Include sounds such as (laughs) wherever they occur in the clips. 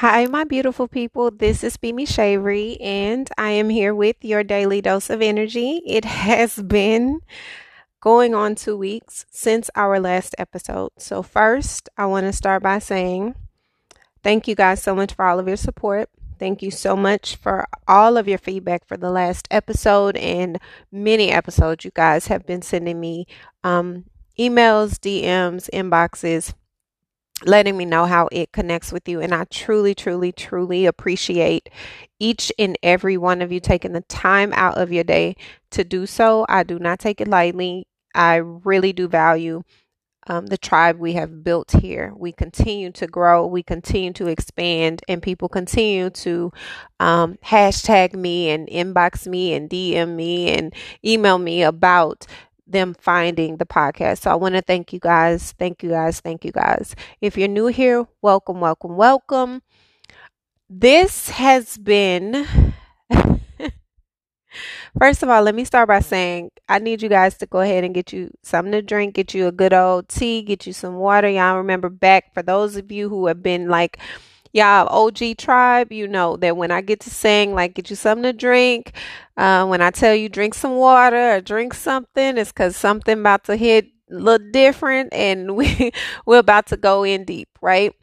Hi, my beautiful people. This is Bimi Shavery, and I am here with your daily dose of energy. It (laughs) has been going on two weeks since our last episode. So, first, I want to start by saying thank you guys so much for all of your support. Thank you so much for all of your feedback for the last episode and many episodes you guys have been sending me um, emails, DMs, inboxes letting me know how it connects with you. And I truly, truly, truly appreciate each and every one of you taking the time out of your day to do so. I do not take it lightly. I really do value um, the tribe we have built here. We continue to grow, we continue to expand, and people continue to um, hashtag me and inbox me and DM me and email me about them finding the podcast. So I want to thank you guys. Thank you guys. Thank you guys. If you're new here, welcome, welcome, welcome. This has been. (laughs) First of all, let me start by saying I need you guys to go ahead and get you something to drink, get you a good old tea, get you some water. Y'all remember back for those of you who have been like y'all OG tribe, you know that when I get to sing, like get you something to drink. Uh, when I tell you drink some water or drink something, it's because something about to hit a little different, and (laughs) we we're about to go in deep, right?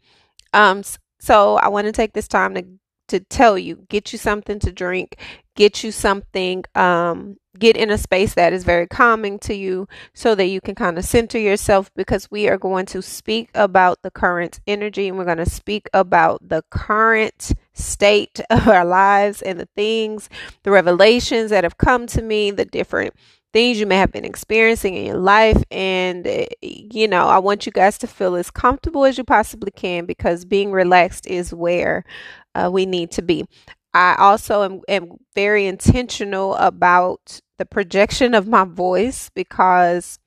Um, so I want to take this time to to tell you, get you something to drink, get you something um get in a space that is very calming to you so that you can kind of center yourself because we are going to speak about the current energy and we're going to speak about the current state (laughs) of our lives and the things, the revelations that have come to me, the different things you may have been experiencing in your life. And, eh, you know, I want you guys to feel as comfortable as you possibly can because being relaxed is where uh, we need to be. I also am, am very intentional about the projection of my voice because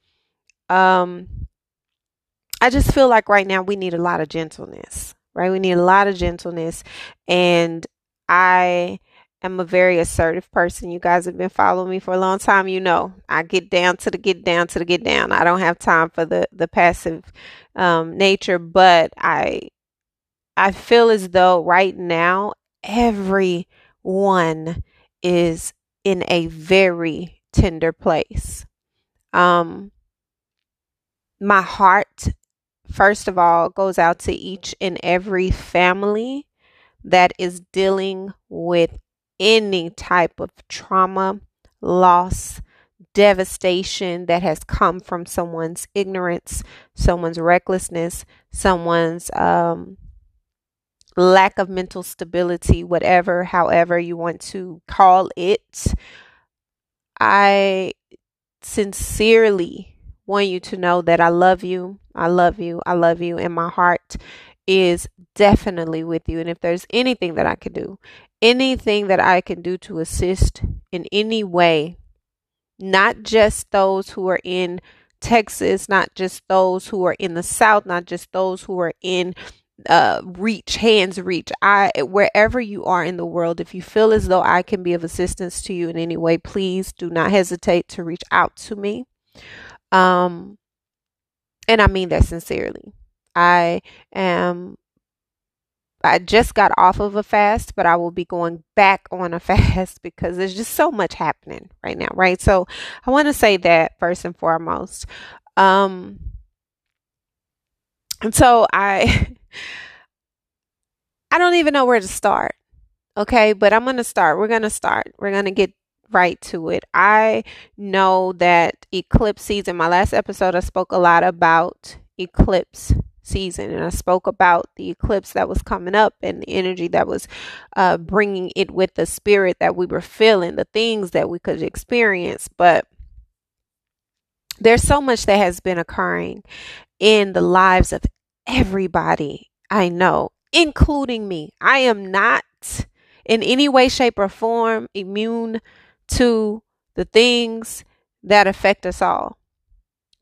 um, I just feel like right now we need a lot of gentleness, right? We need a lot of gentleness. And I am a very assertive person. You guys have been following me for a long time. You know, I get down to the get down to the get down. I don't have time for the, the passive um, nature, but I I feel as though right now everyone is in a very tender place. Um, my heart, first of all, goes out to each and every family that is dealing with any type of trauma, loss, devastation that has come from someone's ignorance, someone's recklessness, someone's um, lack of mental stability, whatever, however you want to call it. I sincerely want you to know that I love you. I love you. I love you. And my heart is definitely with you. And if there's anything that I can do, anything that I can do to assist in any way, not just those who are in Texas, not just those who are in the South, not just those who are in uh reach hands reach i wherever you are in the world if you feel as though i can be of assistance to you in any way please do not hesitate to reach out to me um and i mean that sincerely i am I just got off of a fast, but I will be going back on a (laughs) fast because there's just so much happening right now, right? So I want to say that first and foremost. Um, and so I (laughs) I don't even know where to start. Okay, but I'm going to start. We're going to start. We're going to get right to it. I know that eclipse season, my last episode, I spoke a lot about eclipse season and I spoke about the eclipse that was coming up and the energy that was uh, bringing it with the spirit that we were feeling, the things that we could experience. But there's so much that has been occurring in the lives of everybody I know, including me. I am not in any way, shape, or form immune to the things that affect us all.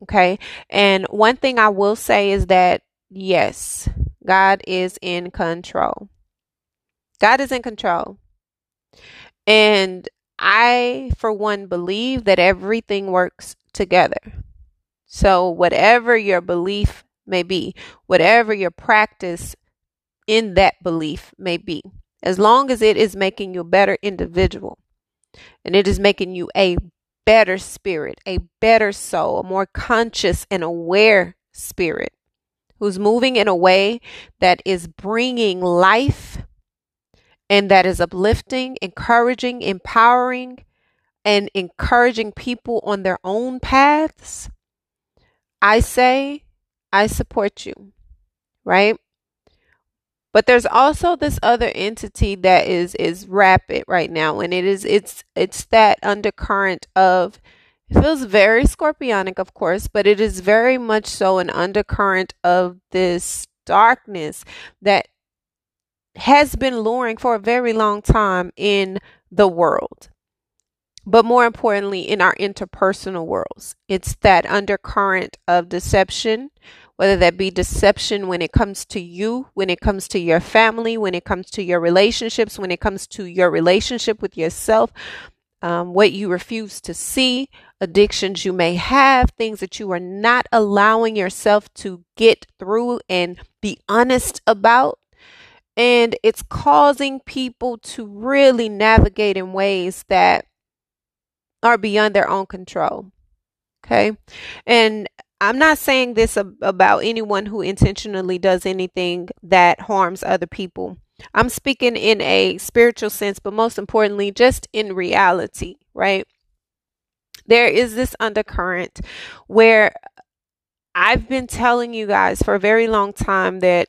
Okay. And one thing I will say is that, yes, God is in control. God is in control. And I, for one, believe that everything works together. So, whatever your belief may be, whatever your practice in that belief may be, as long as it is making you a better individual. And it is making you a better spirit, a better soul, a more conscious and aware spirit. Who's moving in a way that is bringing life and that is uplifting, encouraging, empowering, and encouraging people on their own paths, I say, I support you, right? But there's also this other entity that is is rapid right now, and it is it's it's that undercurrent of it feels very scorpionic, of course, but it is very much so an undercurrent of this darkness that has been luring for a very long time in the world. But more importantly, in our interpersonal worlds, it's that undercurrent of deception, whether that be deception when it comes to you, when it comes to your family, when it comes to your relationships, when it comes to your relationship with yourself, um, what you refuse to see, addictions you may have, things that you are not allowing yourself to get through and be honest about. And it's causing people to really navigate in ways that are beyond their own control. Okay. And I'm not saying this ab- about anyone who intentionally does anything that harms other people. I'm speaking in a spiritual sense, but most importantly, just in reality, right? There is this undercurrent where I've been telling you guys for a very long time that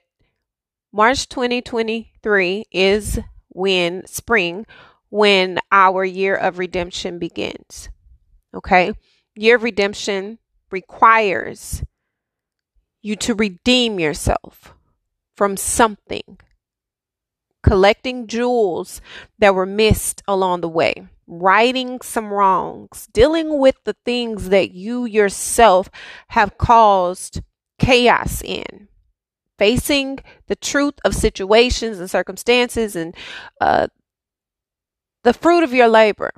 March 2023 is when spring, when our year of redemption begins. Okay? Year of redemption requires you to redeem yourself from something collecting jewels that were missed along the way, righting some wrongs, dealing with the things that you yourself have caused chaos in, facing the truth of situations and circumstances and uh, the fruit of your labor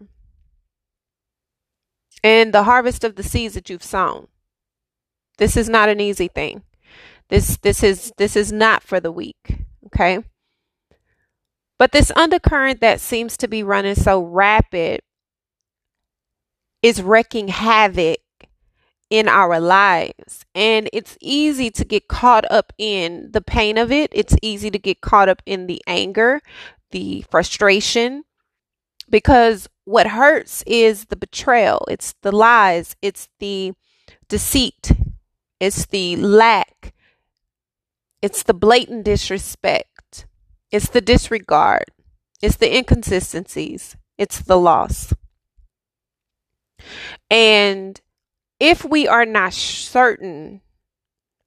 and the harvest of the seeds that you've sown. This is not an easy thing. This this is this is not for the weak, okay? But this undercurrent that seems to be running so rapid is wreaking havoc in our lives. And it's easy to get caught up in the pain of it. It's easy to get caught up in the anger, the frustration, because what hurts is the betrayal, it's the lies, it's the deceit, it's the lack, it's the blatant disrespect. It's the disregard. It's the inconsistencies. It's the loss. And if we are not certain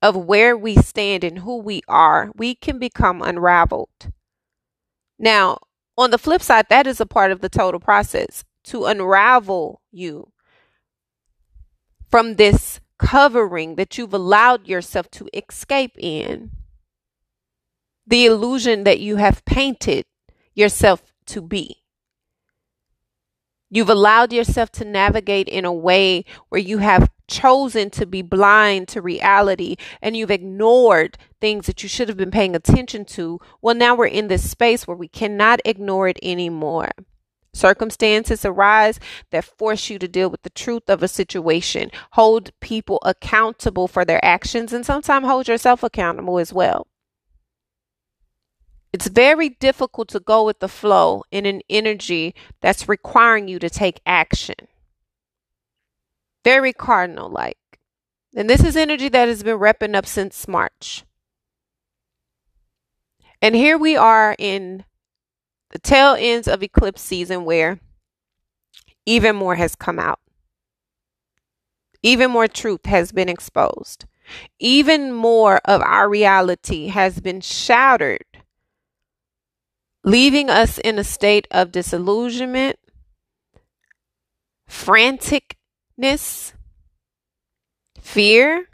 of where we stand and who we are, we can become unraveled. Now, on the flip side, that is a part of the total process to unravel you from this covering that you've allowed yourself to escape in the illusion that you have painted yourself to be. You've allowed yourself to navigate in a way where you have chosen to be blind to reality and you've ignored things that you should have been paying attention to. Well, now we're in this space where we cannot ignore it anymore. Circumstances arise that force you to deal with the truth of a situation, hold people accountable for their actions, and sometimes hold yourself accountable as well. It's very difficult to go with the flow in an energy that's requiring you to take action. Very cardinal like. And this is energy that has been repping up since March. And here we are in the tail ends of eclipse season where even more has come out. Even more truth has been exposed. Even more of our reality has been shattered leaving us in a state of disillusionment, franticness, fear.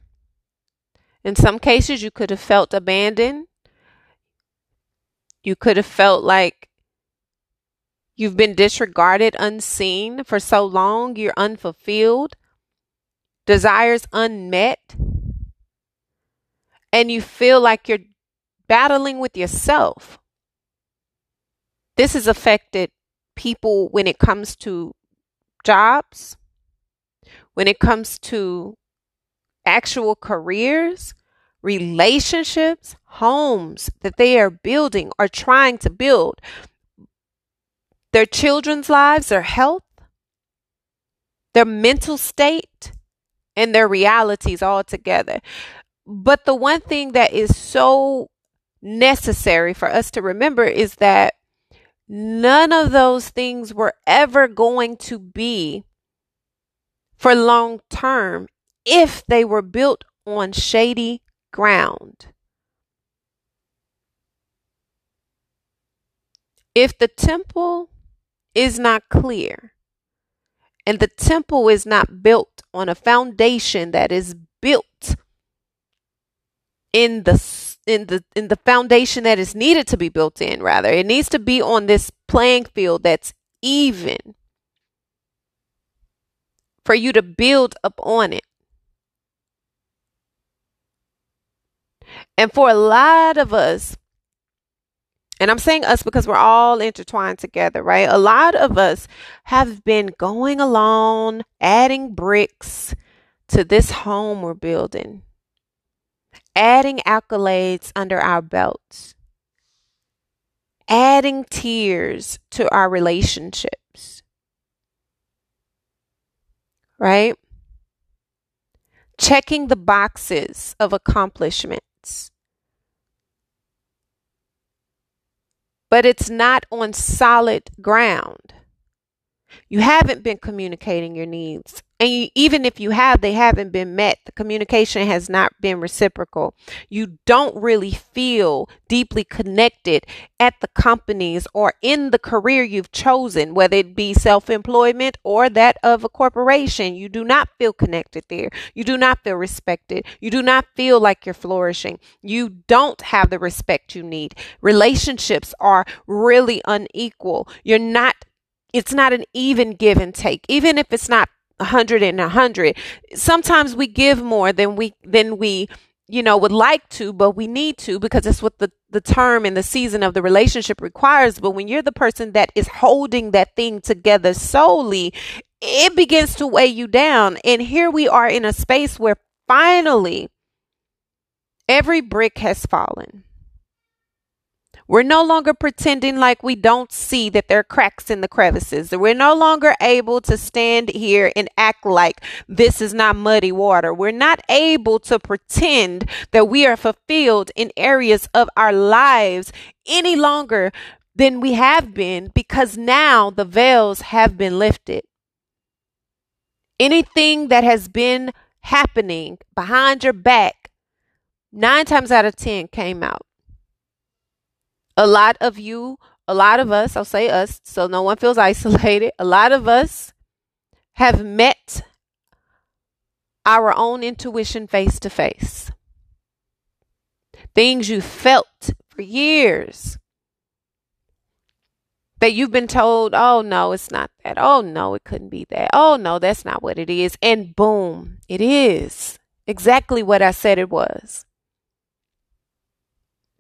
In some cases, you could have felt abandoned. You could have felt like you've been disregarded, unseen for so long, you're unfulfilled, desires unmet, and you feel like you're battling with yourself. This has affected people when it comes to jobs, when it comes to actual careers, relationships, homes that they are building or trying to build, their children's lives, their health, their mental state, and their realities all together. But the one thing that is so necessary for us to remember is that none of those things were ever going to be for long term if they were built on shady ground. If the temple is not clear and the temple is not built on a foundation that is built in the in the in the foundation that is needed to be built in rather it needs to be on this playing field that's even for you to build up on it and for a lot of us and I'm saying us because we're all intertwined together, right? A lot of us have been going along, adding bricks to this home we're building adding accolades under our belts, adding tears to our relationships, right? Checking the boxes of accomplishments. But it's not on solid ground. You haven't been communicating your needs and you, even if you have, they haven't been met. The communication has not been reciprocal. You don't really feel deeply connected at the companies or in the career you've chosen, whether it be self employment or that of a corporation. You do not feel connected there. You do not feel respected. You do not feel like you're flourishing. You don't have the respect you need. Relationships are really unequal. You're not it's not an even give and take. Even if it's not a hundred and a hundred. Sometimes we give more than we than we you know would like to but we need to because it's what the the term and the season of the relationship requires but when you're the person that is holding that thing together solely it begins to weigh you down and here we are in a space where finally every brick has fallen we're no longer pretending like we don't see that there are cracks in the crevices. We're no longer able to stand here and act like this is not muddy water. We're not able to pretend that we are fulfilled in areas of our lives any longer than we have been because now the veils have been lifted. Anything that has been happening behind your back, nine times out of 10 came out a lot of you, a lot of us, I'll say us, so no one feels (laughs) isolated. A lot of us have met our own intuition face to face. Things you felt for years that you've been told, oh no, it's not that. Oh no, it couldn't be that. Oh no, that's not what it is. And boom, it is exactly what I said it was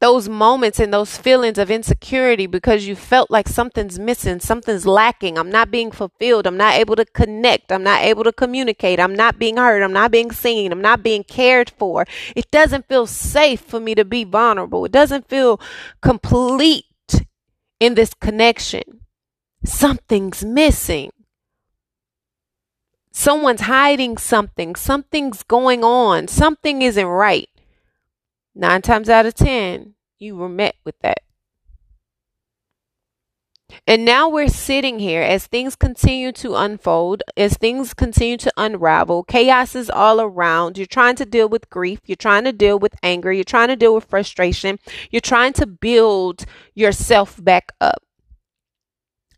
those moments and those feelings of insecurity because you felt like something's missing, something's lacking. I'm not being fulfilled. I'm not able to connect. I'm not able to communicate. I'm not being heard. I'm not being seen. I'm not being cared for. It doesn't feel safe for me to be vulnerable. It doesn't feel complete in this connection. Something's missing. Someone's hiding something. Something's going on. Something isn't right. Nine times out of 10, you were met with that. And now we're sitting here as things continue to unfold, as things continue to unravel. Chaos is all around. You're trying to deal with grief. You're trying to deal with anger. You're trying to deal with frustration. You're trying to build yourself back up.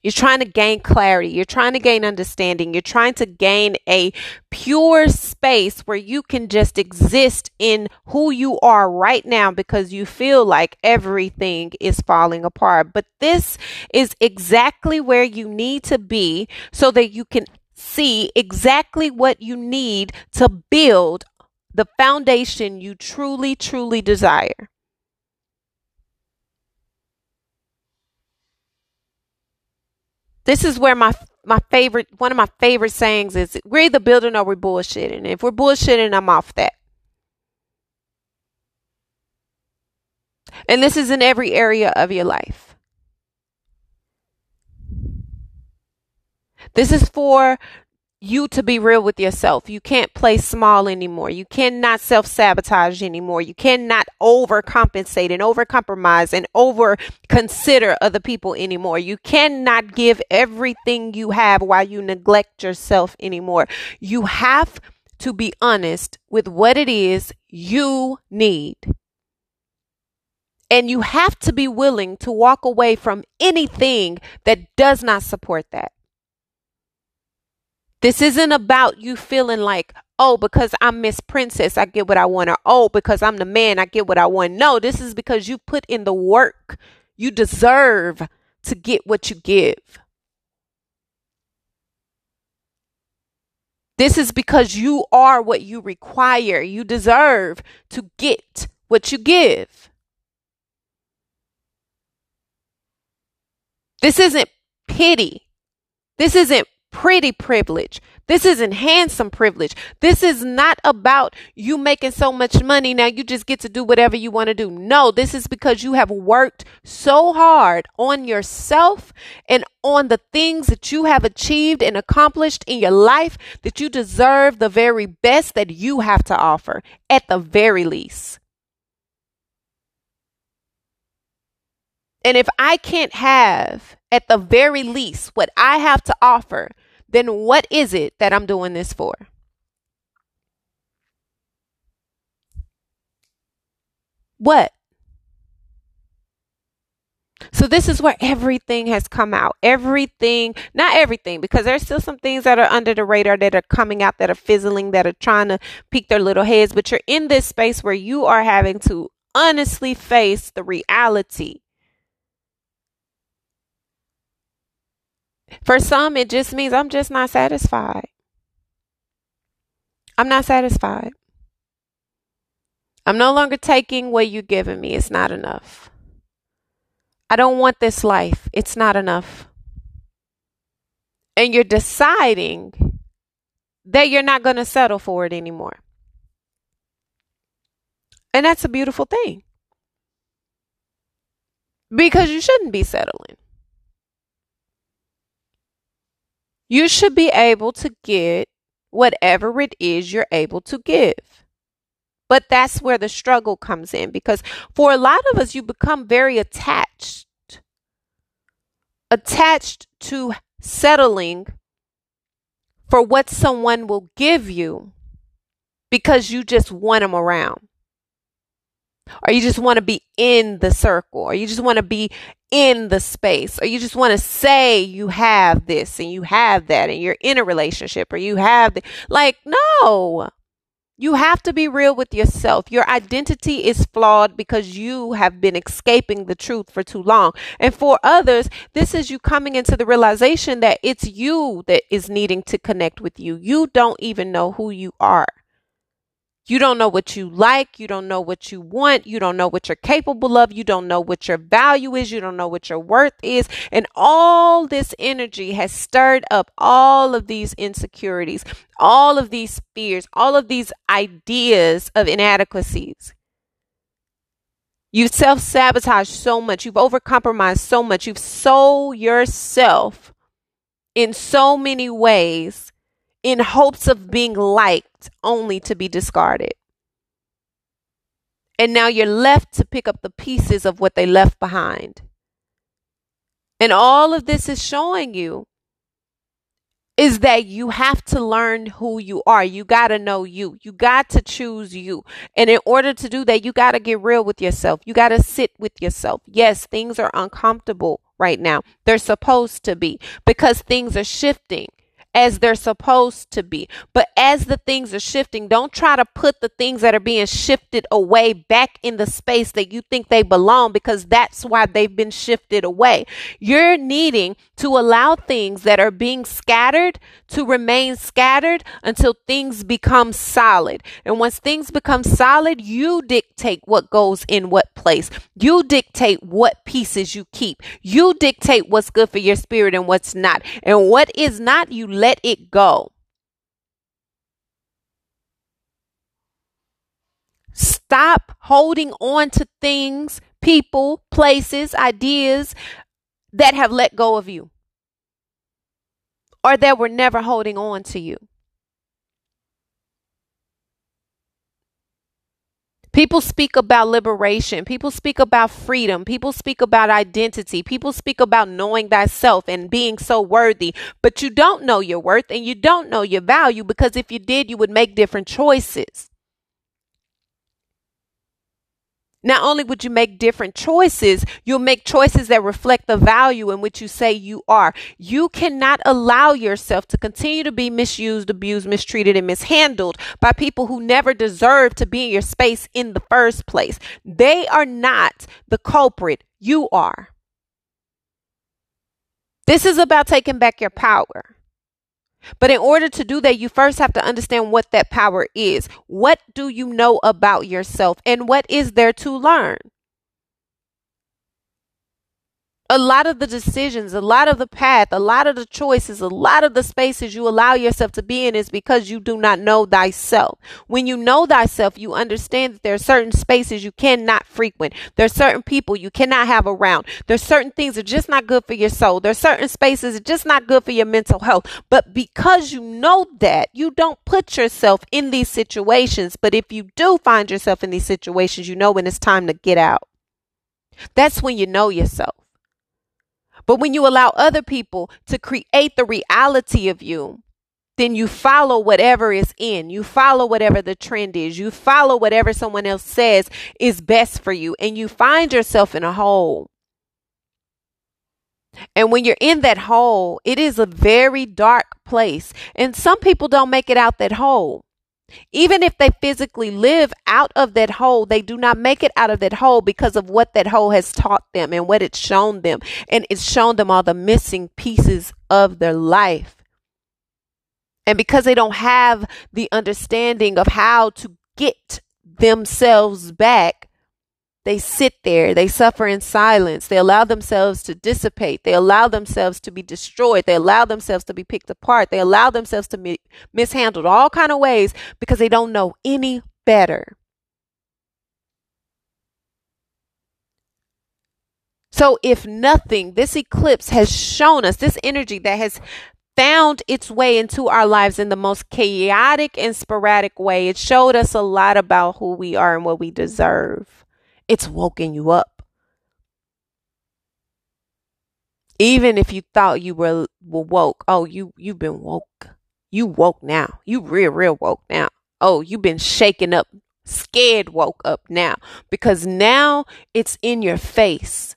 You're trying to gain clarity. You're trying to gain understanding. You're trying to gain a pure space where you can just exist in who you are right now because you feel like everything is falling apart. But this is exactly where you need to be so that you can see exactly what you need to build the foundation you truly, truly desire. This is where my my favorite one of my favorite sayings is we're either building or we're bullshitting. If we're bullshitting, I'm off that. And this is in every area of your life. This is for you to be real with yourself. You can't play small anymore. You cannot self sabotage anymore. You cannot overcompensate and overcompromise and over consider other people anymore. You cannot give everything you have while you neglect yourself anymore. You have to be honest with what it is you need. And you have to be willing to walk away from anything that does not support that. This isn't about you feeling like, oh, because I'm Miss Princess, I get what I want, or oh, because I'm the man, I get what I want. No, this is because you put in the work. You deserve to get what you give. This is because you are what you require. You deserve to get what you give. This isn't pity. This isn't pretty privilege. This isn't handsome privilege. This is not about you making so much money. Now you just get to do whatever you want to do. No, this is because you have worked so hard on yourself and on the things that you have achieved and accomplished in your life that you deserve the very best that you have to offer at the very least. And if I can't have at the very least what I have to offer, then what is it that I'm doing this for? What? So this is where everything has come out. Everything, not everything, because there's still some things that are under the radar that are coming out that are fizzling, that are trying to peek their little heads, but you're in this space where you are having to honestly face the reality For some, it just means I'm just not satisfied. I'm not satisfied. I'm no longer taking what you're giving me. It's not enough. I don't want this life. It's not enough. And you're deciding that you're not going to settle for it anymore. And that's a beautiful thing. Because you shouldn't be settling. You should be able to get whatever it is you're able to give. But that's where the struggle comes in because for a lot of us, you become very attached. Attached to settling for what someone will give you because you just want them around or you just want to be in the circle, or you just want to be in the space, or you just want to say you have this and you have that, and you're in a relationship, or you have the, like, no. You have to be real with yourself. Your identity is flawed because you have been escaping the truth for too long. And for others, this is you coming into the realization that it's you that is needing to connect with you. You don't even know who you are. You don't know what you like. You don't know what you want. You don't know what you're capable of. You don't know what your value is. You don't know what your worth is. And all this energy has stirred up all of these insecurities, all of these fears, all of these ideas of inadequacies. You've self sabotaged so much. You've overcompromised so much. You've sold yourself in so many ways in hopes of being liked only to be discarded. And now you're left to pick up the pieces of what they left behind. And all of this is showing you is that you have to learn who you are. You got to know you. You got to choose you. And in order to do that, you got to get real with yourself. You got to sit with yourself. Yes, things are uncomfortable right now. They're supposed to be because things are shifting as they're supposed to be. But as the things are shifting, don't try to put the things that are being shifted away back in the space that you think they belong because that's why they've been shifted away. You're needing to allow things that are being scattered to remain scattered until things become solid. And once things become solid, you dictate what goes in what place. You dictate what pieces you keep. You dictate what's good for your spirit and what's not. And what is not, you let it go. Stop holding on to things, people, places, ideas that have let go of you or that were never holding on to you. People speak about liberation. People speak about freedom. People speak about identity. People speak about knowing thyself and being so worthy. But you don't know your worth and you don't know your value because if you did, you would make different choices. Not only would you make different choices, you'll make choices that reflect the value in which you say you are. You cannot allow yourself to continue to be misused, abused, mistreated, and mishandled by people who never deserve to be in your space in the first place. They are not the culprit. You are. This is about taking back your power. But in order to do that, you first have to understand what that power is. What do you know about yourself and what is there to learn? A lot of the decisions, a lot of the path, a lot of the choices, a lot of the spaces you allow yourself to be in is because you do not know thyself. When you know thyself, you understand that there are certain spaces you cannot frequent. There are certain people you cannot have around. There are certain things that are just not good for your soul. There are certain spaces that are just not good for your mental health. But because you know that, you don't put yourself in these situations. But if you do find yourself in these situations, you know when it's time to get out. That's when you know yourself. But when you allow other people to create the reality of you, then you follow whatever is in. You follow whatever the trend is. You follow whatever someone else says is best for you. And you find yourself in a hole. And when you're in that hole, it is a very dark place. And some people don't make it out that hole. Even if they physically live out of that hole, they do not make it out of that hole because of what that hole has taught them and what it's shown them. And it's shown them all the missing pieces of their life. And because they don't have the understanding of how to get themselves back, they sit there, they suffer in silence, they allow themselves to dissipate, they allow themselves to be destroyed, they allow themselves to be picked apart, they allow themselves to be mishandled all kind of ways because they don't know any better. So, if nothing, this eclipse has shown us this energy that has found its way into our lives in the most chaotic and sporadic way. It showed us a lot about who we are and what we deserve. It's woken you up. Even if you thought you were, were woke, oh, you you've been woke. You woke now. You real real woke now. Oh, you've been shaken up, scared woke up now because now it's in your face.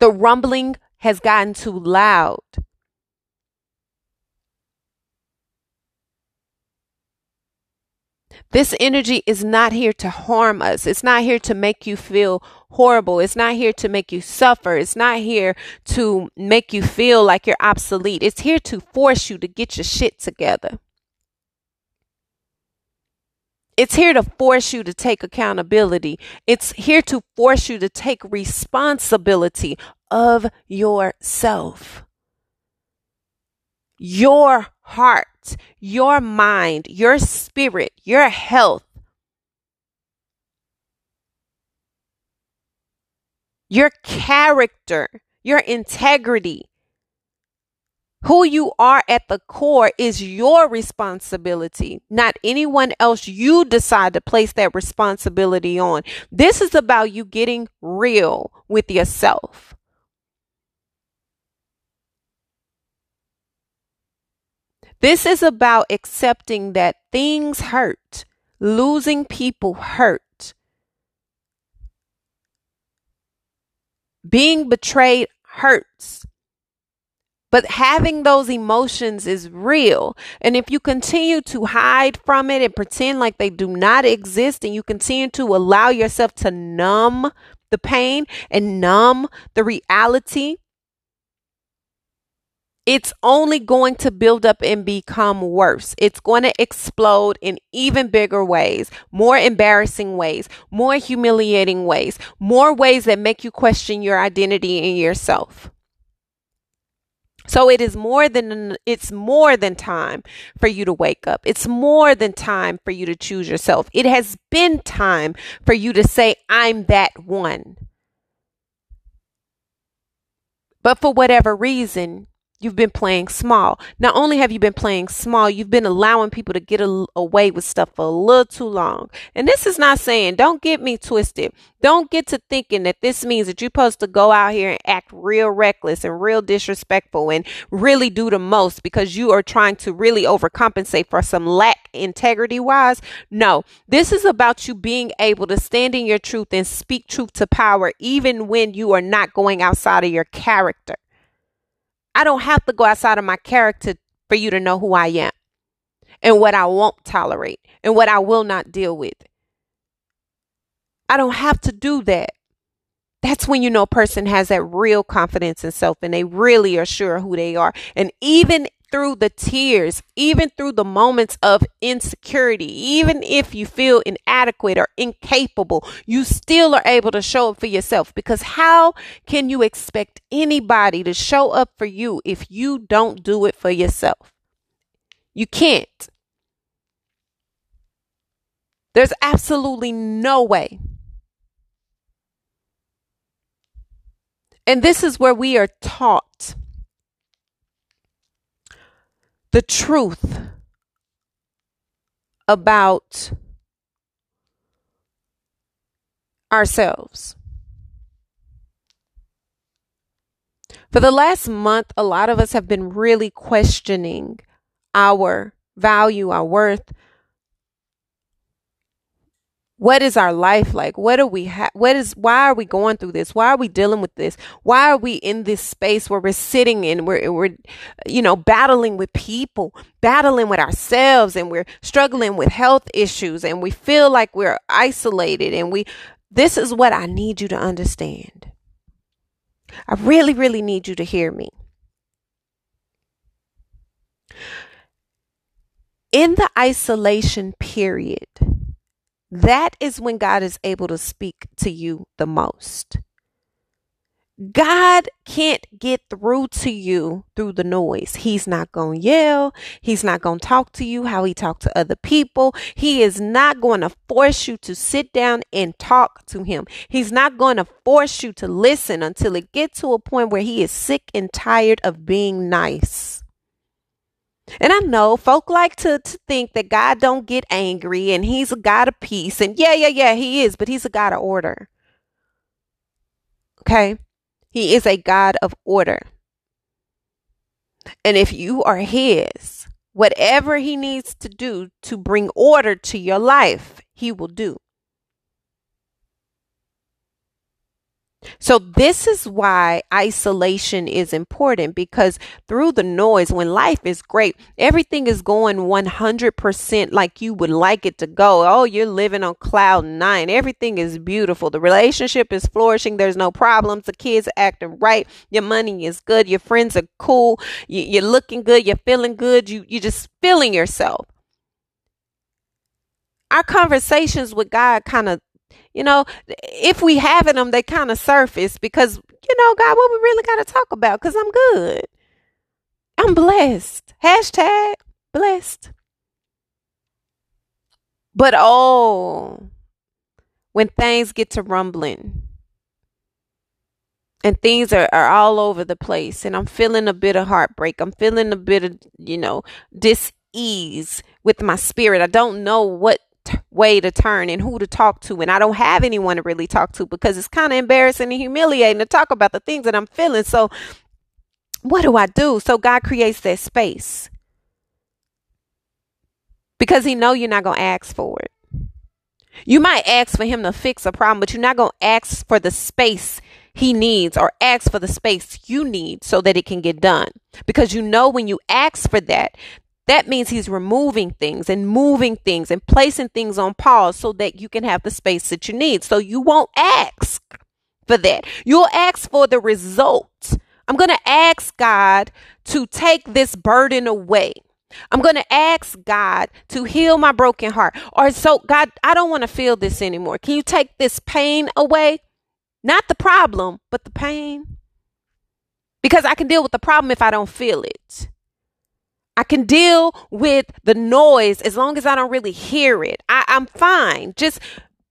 The rumbling has gotten too loud. This energy is not here to harm us. It's not here to make you feel horrible. It's not here to make you suffer. It's not here to make you feel like you're obsolete. It's here to force you to get your shit together. It's here to force you to take accountability. It's here to force you to take responsibility of yourself. Your heart your mind, your spirit, your health, your character, your integrity. Who you are at the core is your responsibility, not anyone else you decide to place that responsibility on. This is about you getting real with yourself. This is about accepting that things hurt, losing people hurt, being betrayed hurts. But having those emotions is real. And if you continue to hide from it and pretend like they do not exist, and you continue to allow yourself to numb the pain and numb the reality, it's only going to build up and become worse. It's going to explode in even bigger ways, more embarrassing ways, more humiliating ways, more ways that make you question your identity and yourself. So it is more than it's more than time for you to wake up. It's more than time for you to choose yourself. It has been time for you to say I'm that one. But for whatever reason, You've been playing small. Not only have you been playing small, you've been allowing people to get a, away with stuff for a little too long. And this is not saying, don't get me twisted. Don't get to thinking that this means that you're supposed to go out here and act real reckless and real disrespectful and really do the most because you are trying to really overcompensate for some lack integrity wise. No, this is about you being able to stand in your truth and speak truth to power, even when you are not going outside of your character. I don't have to go outside of my character for you to know who I am and what I won't tolerate and what I will not deal with. I don't have to do that. That's when you know a person has that real confidence in self and they really are sure who they are. And even through the tears, even through the moments of insecurity, even if you feel inadequate or incapable, you still are able to show up for yourself. Because how can you expect anybody to show up for you if you don't do it for yourself? You can't. There's absolutely no way. And this is where we are taught the truth about ourselves. For the last month, a lot of us have been really questioning our value, our worth, what is our life like? What are we ha- what is why are we going through this? Why are we dealing with this? Why are we in this space where we're sitting in we're we're you know battling with people battling with ourselves and we're struggling with health issues and we feel like we're isolated and we this is what I need you to understand. I really really need you to hear me. In the isolation period that is when God is able to speak to you the most. God can't get through to you through the noise. He's not going to yell. He's not going to talk to you how he talked to other people. He is not going to force you to sit down and talk to him. He's not going to force you to listen until it gets to a point where he is sick and tired of being nice. And I know folk like to, to think that God don't get angry and he's a God of peace. And yeah, yeah, yeah, he is, but he's a God of order. Okay? He is a God of order. And if you are his, whatever he needs to do to bring order to your life, he will do. So, this is why isolation is important because through the noise, when life is great, everything is going 100% like you would like it to go. Oh, you're living on cloud nine. Everything is beautiful. The relationship is flourishing. There's no problems. The kids are acting right. Your money is good. Your friends are cool. You, are looking good. You're feeling good. You, you're just feeling yourself. Our conversations with God kind of you know, if we having them, they kind of surface because, you know, God, what we really got to talk about? Because I'm good. I'm blessed. Hashtag blessed. But oh, when things get to rumbling and things are, are all over the place, and I'm feeling a bit of heartbreak, I'm feeling a bit of, you know, dis ease with my spirit. I don't know what way to turn and who to talk to. And I don't have anyone to really talk to because it's kind of embarrassing and humiliating to talk about the things that I'm feeling. So, what do I do? So, God creates that space because He know you're not going to ask for it. You might ask for Him to fix a problem, but you're not going to ask for the space he needs or ask for the space you need so that it can get done. Because you know when you ask for that, that means he's removing things and moving things and placing things on pause so that you can have the space that you need. So you won't ask for that. You'll ask for the result. I'm going to ask God to take this burden away. I'm going to ask God to heal my broken heart. Or so, God, I don't want to feel this anymore. Can you take this pain away? Not the problem, but the pain. Because I can deal with the problem if I don't feel it. I can deal with the noise as long as I don't really hear it. I, am fine. Just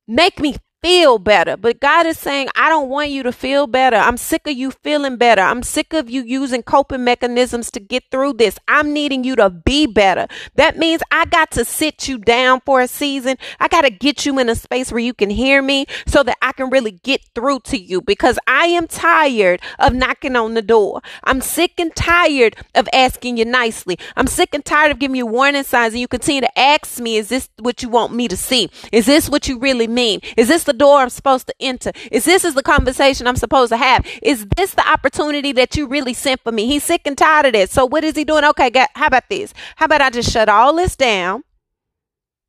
make me feel better. But God is saying, I don't want you to feel better. I'm sick of you feeling better. I'm sick of you using coping mechanisms to get through this. I'm needing you to be better. That means I got to sit you down for a season. I got to get you in a space where you can hear me so that I can really get through to you because I am tired of knocking on the door. I'm sick and tired of asking you nicely. I'm sick and tired of giving you warning signs and you continue to ask me, is this what you want me to see? Is this what you really mean? Is this the door I'm supposed to enter? Is this is the conversation I'm supposed to have? Is this the opportunity that you really sent for me? He's sick and tired of this. So what is he doing? Okay, how about this? How about I just shut all this down?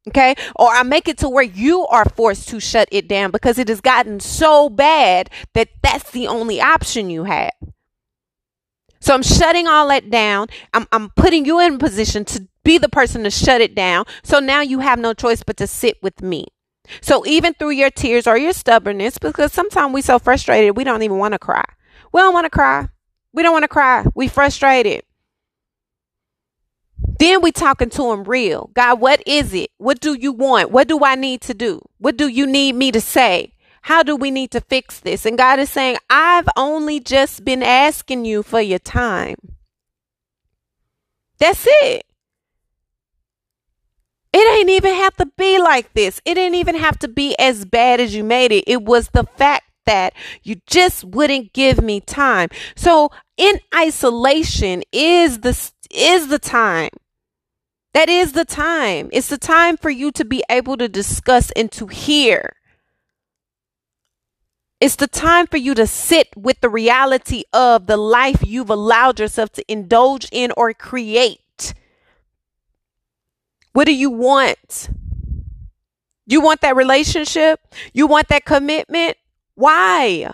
Okay. Or I make it to where you are forced to shut it down because it has gotten so bad that that's the only option you have. So I'm shutting all that down. I'm, I'm putting you in position to be the person to shut it down. So now you have no choice but to sit with me. So even through your tears or your stubbornness, because sometimes we so frustrated, we don't even want to cry. We don't want to cry. We don't want to cry. We frustrated. Then we talking to him real. God, what is it? What do you want? What do I need to do? What do you need me to say? How do we need to fix this? And God is saying, I've only just been asking you for your time. That's it. It ain't even have to be like this. It didn't even have to be as bad as you made it. It was the fact that you just wouldn't give me time. So in isolation is the is the time. That is the time. It's the time for you to be able to discuss and to hear. It's the time for you to sit with the reality of the life you've allowed yourself to indulge in or create. What do you want? You want that relationship? You want that commitment? Why?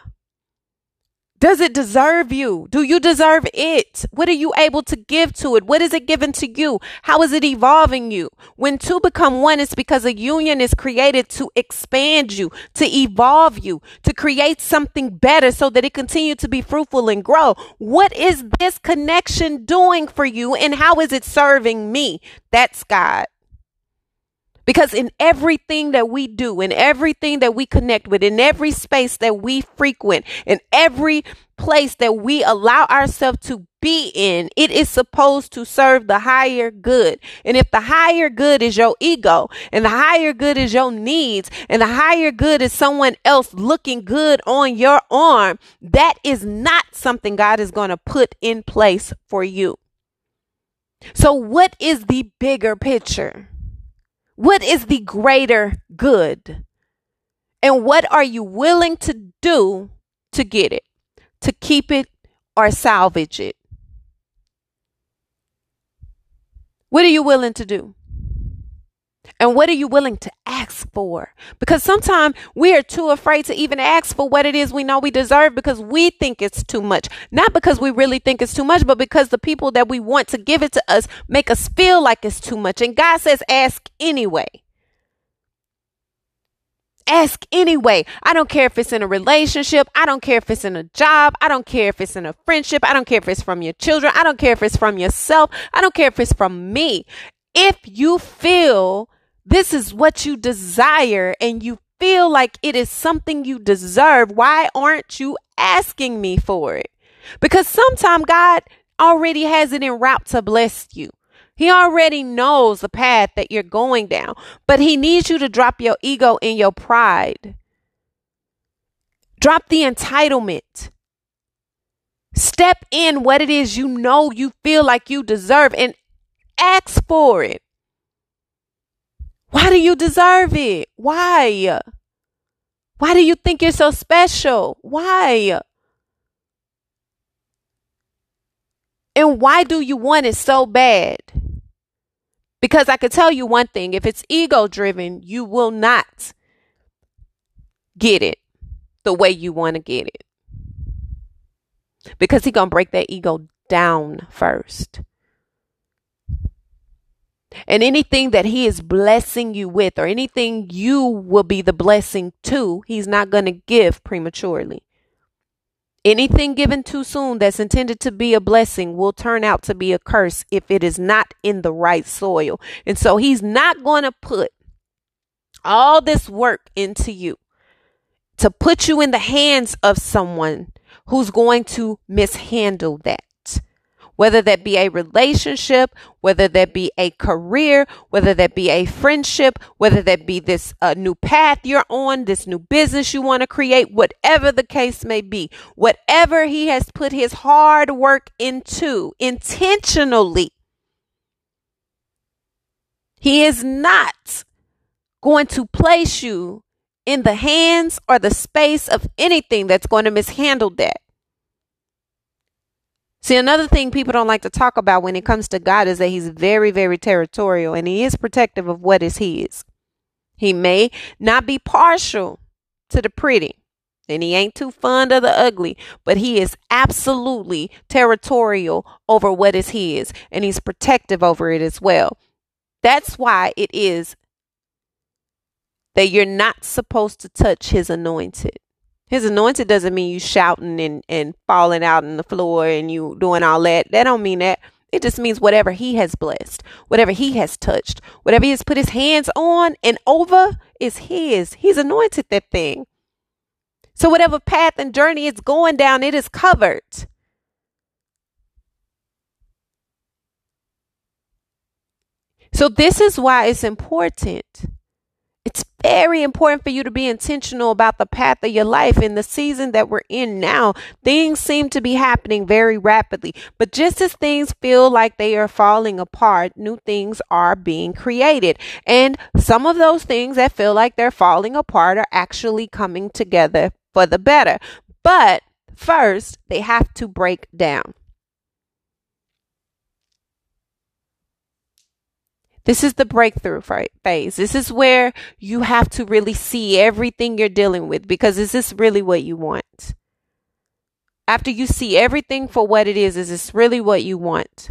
Does it deserve you? Do you deserve it? What are you able to give to it? What is it given to you? How is it evolving you? When two become one, it's because a union is created to expand you, to evolve you, to create something better so that it continue to be fruitful and grow. What is this connection doing for you and how is it serving me? That's God. Because in everything that we do, in everything that we connect with, in every space that we frequent, in every place that we allow ourselves to be in, it is supposed to serve the higher good. And if the higher good is your ego, and the higher good is your needs, and the higher good is someone else looking good on your arm, that is not something God is going to put in place for you. So, what is the bigger picture? What is the greater good? And what are you willing to do to get it, to keep it or salvage it? What are you willing to do? And what are you willing to ask for? Because sometimes we are too afraid to even ask for what it is we know we deserve because we think it's too much. Not because we really think it's too much, but because the people that we want to give it to us make us feel like it's too much. And God says, ask anyway. Ask anyway. I don't care if it's in a relationship. I don't care if it's in a job. I don't care if it's in a friendship. I don't care if it's from your children. I don't care if it's from yourself. I don't care if it's from me. If you feel this is what you desire and you feel like it is something you deserve, why aren't you asking me for it? Because sometimes God already has it in route to bless you. He already knows the path that you're going down, but he needs you to drop your ego and your pride. Drop the entitlement. Step in what it is you know you feel like you deserve and ask for it. Why do you deserve it? Why? Why do you think you're so special? Why? And why do you want it so bad? Because I could tell you one thing if it's ego driven, you will not get it the way you want to get it. Because he's going to break that ego down first. And anything that he is blessing you with, or anything you will be the blessing to, he's not going to give prematurely. Anything given too soon that's intended to be a blessing will turn out to be a curse if it is not in the right soil. And so he's not going to put all this work into you to put you in the hands of someone who's going to mishandle that whether that be a relationship, whether that be a career, whether that be a friendship, whether that be this uh, new path you're on, this new business you want to create, whatever the case may be, whatever he has put his hard work into intentionally, he is not going to place you in the hands or the space of anything that's going to mishandle that. See, another thing people don't like to talk about when it comes to God is that he's very, very territorial and he is protective of what is his. He may not be partial to the pretty and he ain't too fond of the ugly, but he is absolutely territorial over what is his and he's protective over it as well. That's why it is that you're not supposed to touch his anointed. His anointed doesn't mean you shouting and, and falling out on the floor and you doing all that. That don't mean that. It just means whatever he has blessed, whatever he has touched, whatever he has put his hands on and over is his. He's anointed that thing. So whatever path and journey it's going down, it is covered. So this is why it's important it's very important for you to be intentional about the path of your life in the season that we're in now. Things seem to be happening very rapidly, but just as things feel like they are falling apart, new things are being created. And some of those things that feel like they're falling apart are actually coming together for the better. But first, they have to break down. This is the breakthrough phase. This is where you have to really see everything you're dealing with because is this really what you want? After you see everything for what it is, is this really what you want?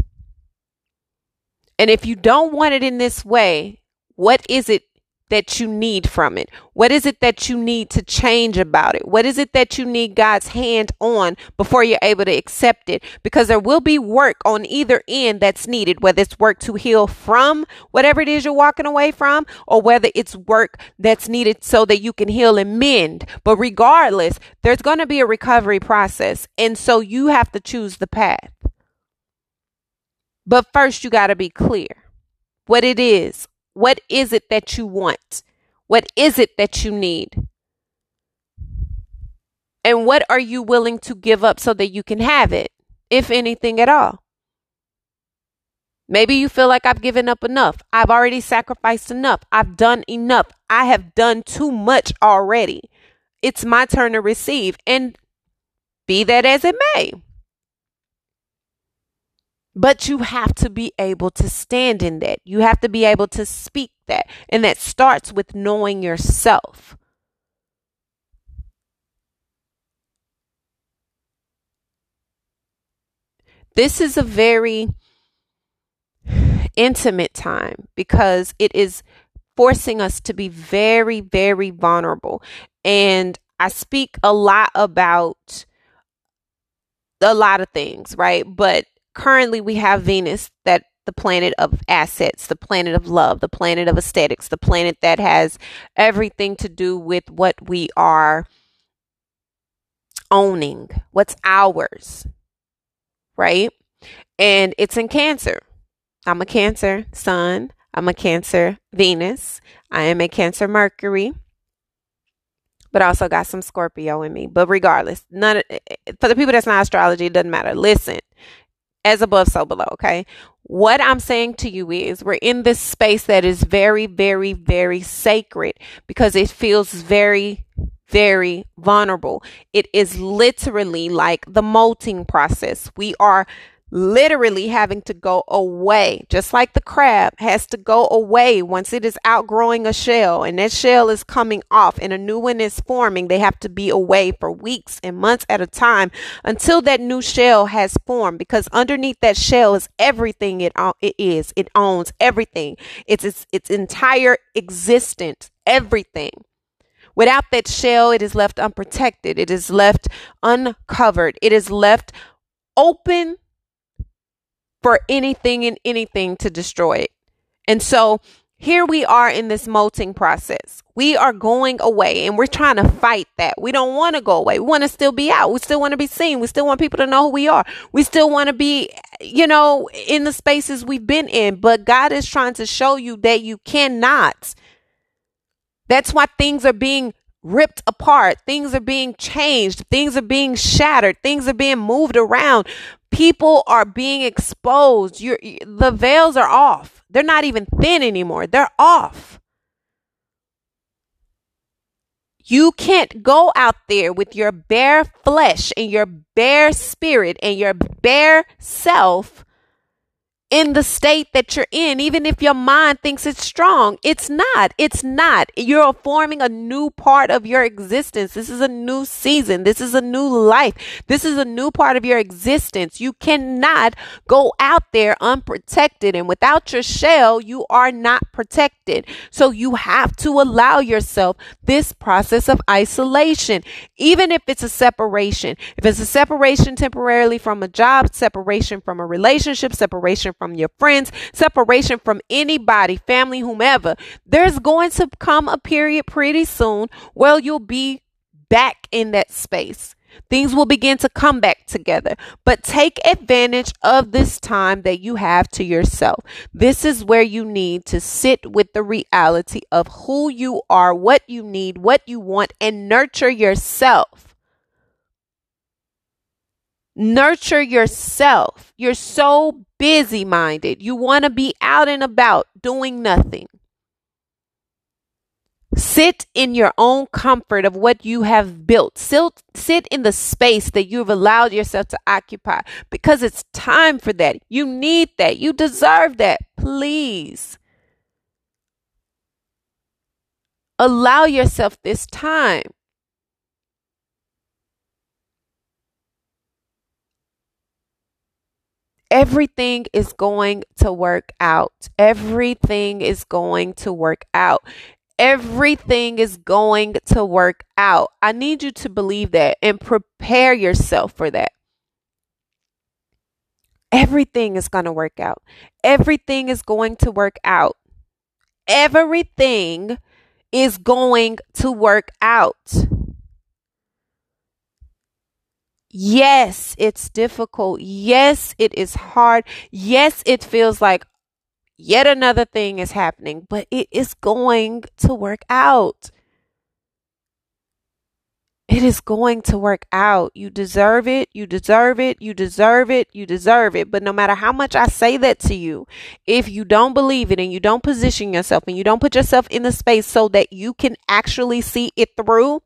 And if you don't want it in this way, what is it that you need from it? What is it that you need to change about it? What is it that you need God's hand on before you're able to accept it? Because there will be work on either end that's needed, whether it's work to heal from whatever it is you're walking away from, or whether it's work that's needed so that you can heal and mend. But regardless, there's going to be a recovery process. And so you have to choose the path. But first, you got to be clear what it is what is it that you want? What is it that you need? And what are you willing to give up so that you can have it, if anything at all? Maybe you feel like I've given up enough. I've already sacrificed enough. I've done enough. I have done too much already. It's my turn to receive. And be that as it may, but you have to be able to stand in that. You have to be able to speak that. And that starts with knowing yourself. This is a very intimate time because it is forcing us to be very, very vulnerable. And I speak a lot about a lot of things, right? But currently we have Venus, that the planet of assets, the planet of love, the planet of aesthetics, the planet that has everything to do with what we are owning, what's ours, right? And it's in Cancer. I'm a Cancer Sun. I'm a Cancer Venus. I am a Cancer Mercury. But also got some Scorpio in me. But regardless, none of, for the people that's not astrology, it doesn't matter. Listen, as above, so below. Okay. What I'm saying to you is we're in this space that is very, very, very sacred because it feels very, very vulnerable. It is literally like the molting process. We are literally having to go away, just like the crab has to go away once it is outgrowing a shell and that shell is coming off and a new one is forming. They have to be away for weeks and months at a time until that new shell has formed because underneath that shell is everything it, it is. It owns everything. It's its, its entire existence, everything. Without that shell, it is left unprotected. It is left uncovered. It is left open for anything and anything to destroy it. And so here we are in this molting process. We are going away and we're trying to fight that. We don't want to go away. We want to still be out. We still want to be seen. We still want people to know who we are. We still want to be, you know, in the spaces we've been in. But God is trying to show you that you cannot. That's why things are being ripped apart. Things are being changed. Things are being shattered. Things are being moved around people are being exposed. You're, the veils are off. They're not even thin anymore. They're off. You can't go out there with your bare flesh and your bare spirit and your bare self in the state that you're in, even if your mind thinks it's strong. It's not. It's not. You're forming a new part of your existence. This is a new season. This is a new life. This is a new part of your existence. You cannot go out there unprotected and without your shell, you are not protected. So you have to allow yourself this process of isolation, even if it's a separation. If it's a separation temporarily from a job, separation from a relationship, separation from your friends, separation from anybody, family, whomever, there's going to come a period pretty soon where you'll be back in that space. Things will begin to come back together, but take advantage of this time that you have to yourself. This is where you need to sit with the reality of who you are, what you need, what you want, and nurture yourself. Nurture yourself. You're so busy minded. You want to be out and about doing nothing. Sit in your own comfort of what you have built. Sit, sit in the space that you've allowed yourself to occupy because it's time for that. You need that. You deserve that. Please allow yourself this time. Everything is going to work out. Everything is going to work out. Everything is going to work out. I need you to believe that and prepare yourself for that. Everything is going to work out. Everything is going to work out. Everything is going to work out. Yes, it's difficult. Yes, it is hard. Yes, it feels like yet another thing is happening, but it is going to work out. It is going to work out. You deserve it. You deserve it. You deserve it. You deserve it. But no matter how much I say that to you, if you don't believe it and you don't position yourself and you don't put yourself in the space so that you can actually see it through,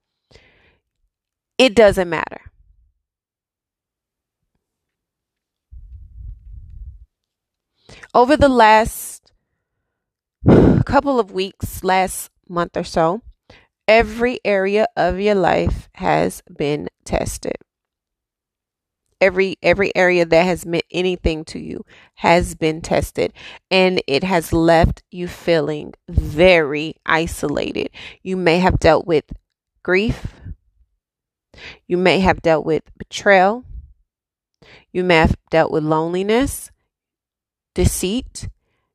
it doesn't matter. Over the last couple of weeks, last month or so, every area of your life has been tested. Every every area that has meant anything to you has been tested and it has left you feeling very isolated. You may have dealt with grief. You may have dealt with betrayal. You may have dealt with loneliness deceit.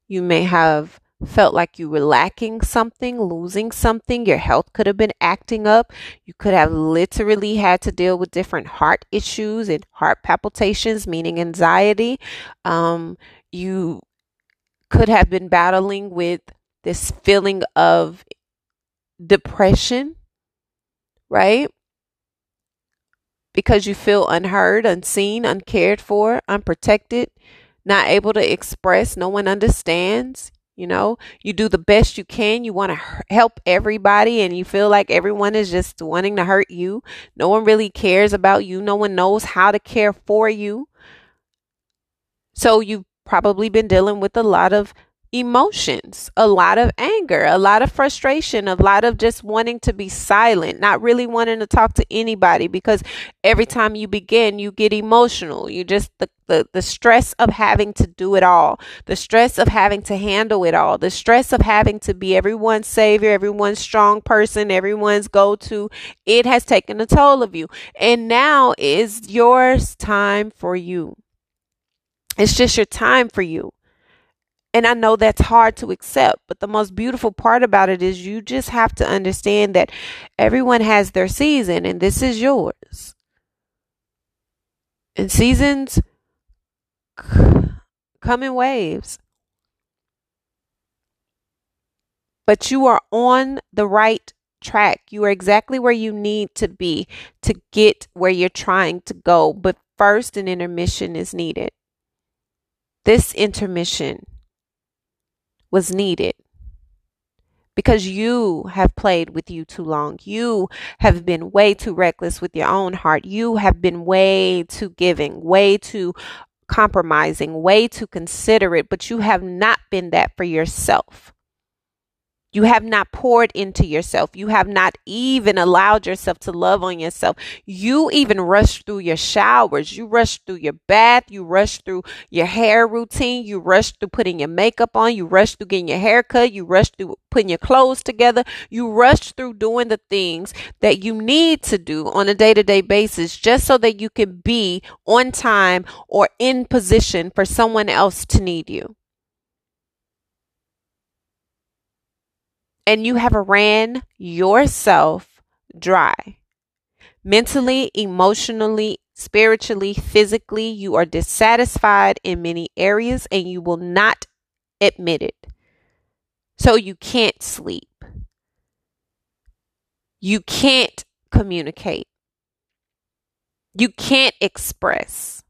You may have felt like you were lacking something, losing something. Your health could have been acting up. You could have literally had to deal with different heart issues and heart palpitations, meaning anxiety. Um, you could have been battling with this feeling of depression, right? Because you feel unheard, unseen, uncared for, unprotected not able to express, no one understands. You know, you do the best you can. You want to help everybody, and you feel like everyone is just wanting to hurt you. No one really cares about you. No one knows how to care for you. So you've probably been dealing with a lot of emotions, a lot of anger, a lot of frustration, a lot of just wanting to be silent, not really wanting to talk to anybody because every time you begin, you get emotional. You just, the, the, the stress of having to do it all, the stress of having to handle it all, the stress of having to be everyone's savior, everyone's strong person, everyone's go to, it has taken a toll of you. And now is yours time for you. It's just your time for you. And I know that's hard to accept, but the most beautiful part about it is you just have to understand that everyone has their season and this is yours. And seasons come in waves. But you are on the right track. You are exactly where you need to be to get where you're trying to go. But first, an intermission is needed. This intermission was needed because you have played with you too long. You have been way too reckless with your own heart. You have been way too giving, way too compromising, way too considerate, but you have not been that for yourself. You have not poured into yourself. You have not even allowed yourself to love on yourself. You even rush through your showers. You rush through your bath. You rush through your hair routine. You rush through putting your makeup on. You rush through getting your hair cut. You rush through putting your clothes together. You rush through doing the things that you need to do on a day to day basis just so that you can be on time or in position for someone else to need you. And you have ran yourself dry. Mentally, emotionally, spiritually, physically, you are dissatisfied in many areas and you will not admit it. So you can't sleep. You can't communicate. You can't express.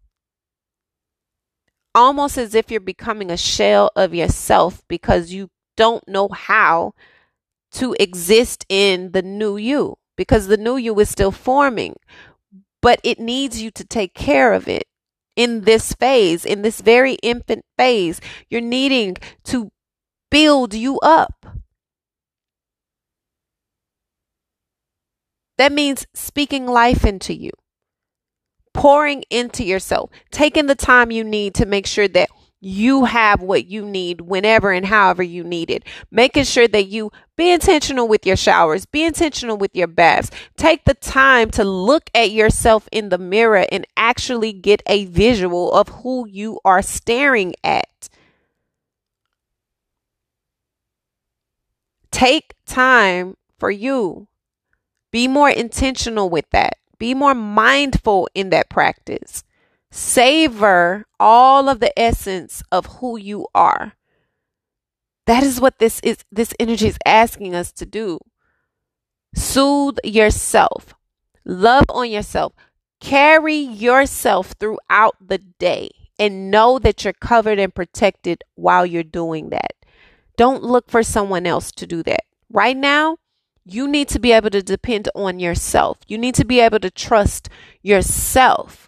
Almost as if you're becoming a shell of yourself because you don't know how to exist in the new you because the new you is still forming, but it needs you to take care of it in this phase, in this very infant phase. You're needing to build you up. That means speaking life into you, pouring into yourself, taking the time you need to make sure that you have what you need whenever and however you need it. Making sure that you be intentional with your showers, be intentional with your baths. Take the time to look at yourself in the mirror and actually get a visual of who you are staring at. Take time for you. Be more intentional with that. Be more mindful in that practice. Savor all of the essence of who you are. That is what this is this energy is asking us to do. Soothe yourself. Love on yourself. Carry yourself throughout the day and know that you're covered and protected while you're doing that. Don't look for someone else to do that. Right now, you need to be able to depend on yourself. You need to be able to trust yourself.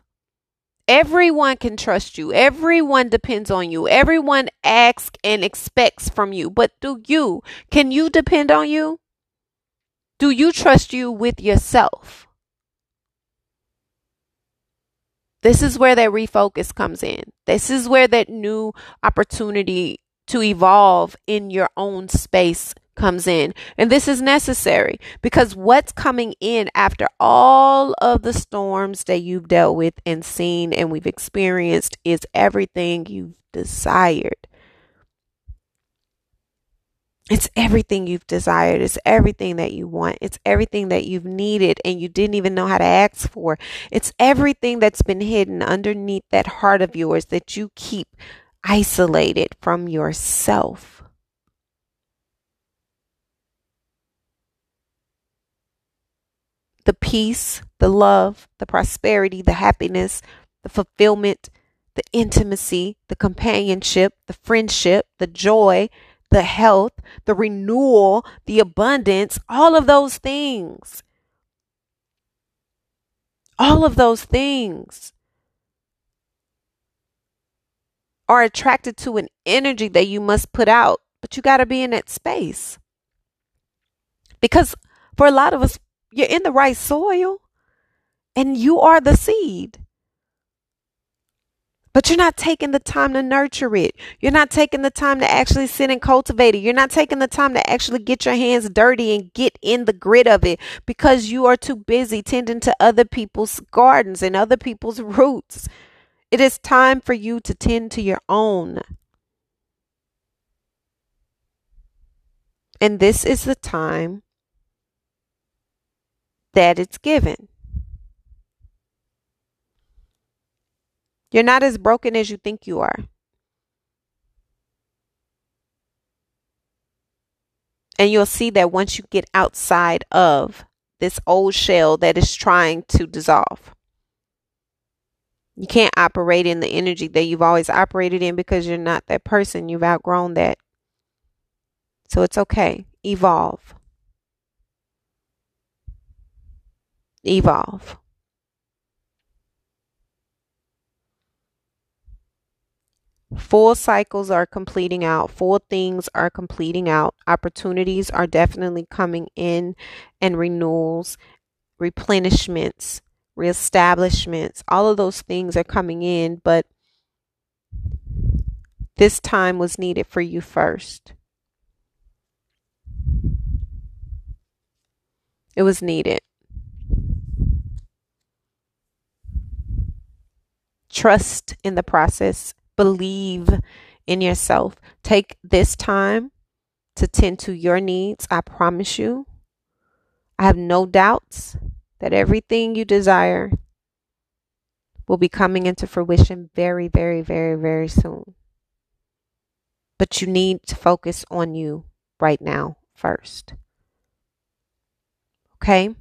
Everyone can trust you. Everyone depends on you. Everyone asks and expects from you. But do you? Can you depend on you? Do you trust you with yourself? This is where that refocus comes in. This is where that new opportunity to evolve in your own space comes in. And this is necessary because what's coming in after all of the storms that you've dealt with and seen and we've experienced is everything you've desired. It's everything you've desired. It's everything that you want. It's everything that you've needed and you didn't even know how to ask for. It's everything that's been hidden underneath that heart of yours that you keep isolated from yourself. The peace, the love, the prosperity, the happiness, the fulfillment, the intimacy, the companionship, the friendship, the joy, the health, the renewal, the abundance, all of those things. All of those things. are attracted to an energy that you must put out, but you got to be in that space. Because for a lot of us, you're in the right soil and you are the seed. But you're not taking the time to nurture it. You're not taking the time to actually sit and cultivate it. You're not taking the time to actually get your hands dirty and get in the grit of it because you are too busy tending to other people's gardens and other people's (laughs) roots. It is time for you to tend to your own. And this is the time that it's given. You're not as broken as you think you are. And you'll see that once you get outside of this old shell that is trying to dissolve. You can't operate in the energy that you've always operated in because you're not that person. You've outgrown that. So it's okay. Evolve. Evolve. Full cycles are completing out, full things are completing out, opportunities are definitely coming in, and renewals, replenishments, reestablishments, all of those things are coming in, but this time was needed for you first. It was needed. Trust in the process believe in yourself. Take this time to tend to your needs. I promise you. I have no doubts that everything you desire will be coming into fruition very, very, very, very soon. But you need to focus on you right now first. Okay?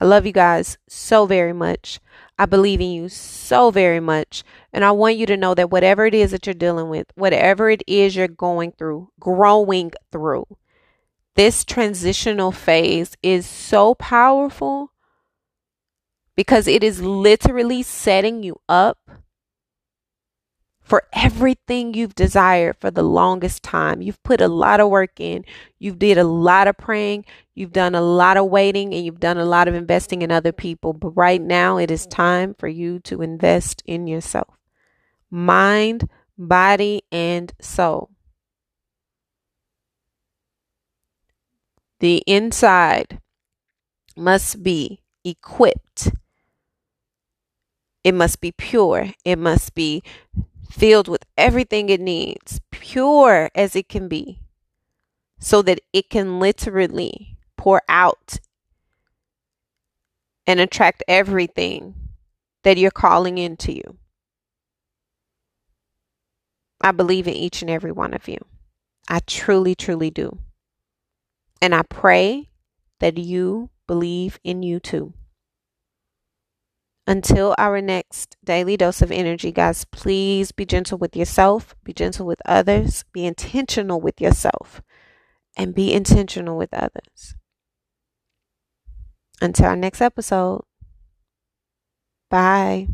I love you guys so very much. I believe in you so very much. And I want you to know that whatever it is that you're dealing with, whatever it is you're going through, growing through, this transitional phase is so powerful because it is literally setting you up for everything you've desired for the longest time. You've put a lot of work in. You've did a lot of praying. You've done a lot of waiting and you've done a lot of investing in other people. But right now it is time for you to invest in yourself. Mind, body, and soul. The inside must be equipped. It must be pure. It must be filled with everything it needs, pure as it can be, so that it can literally pour out and attract everything that you're calling into you. I believe in each and every one of you. I truly, truly do. And I pray that you believe in you too. Until our next daily dose of energy, guys, please be gentle with yourself, be gentle with others, be intentional with yourself, and be intentional with others. Until our next episode, bye.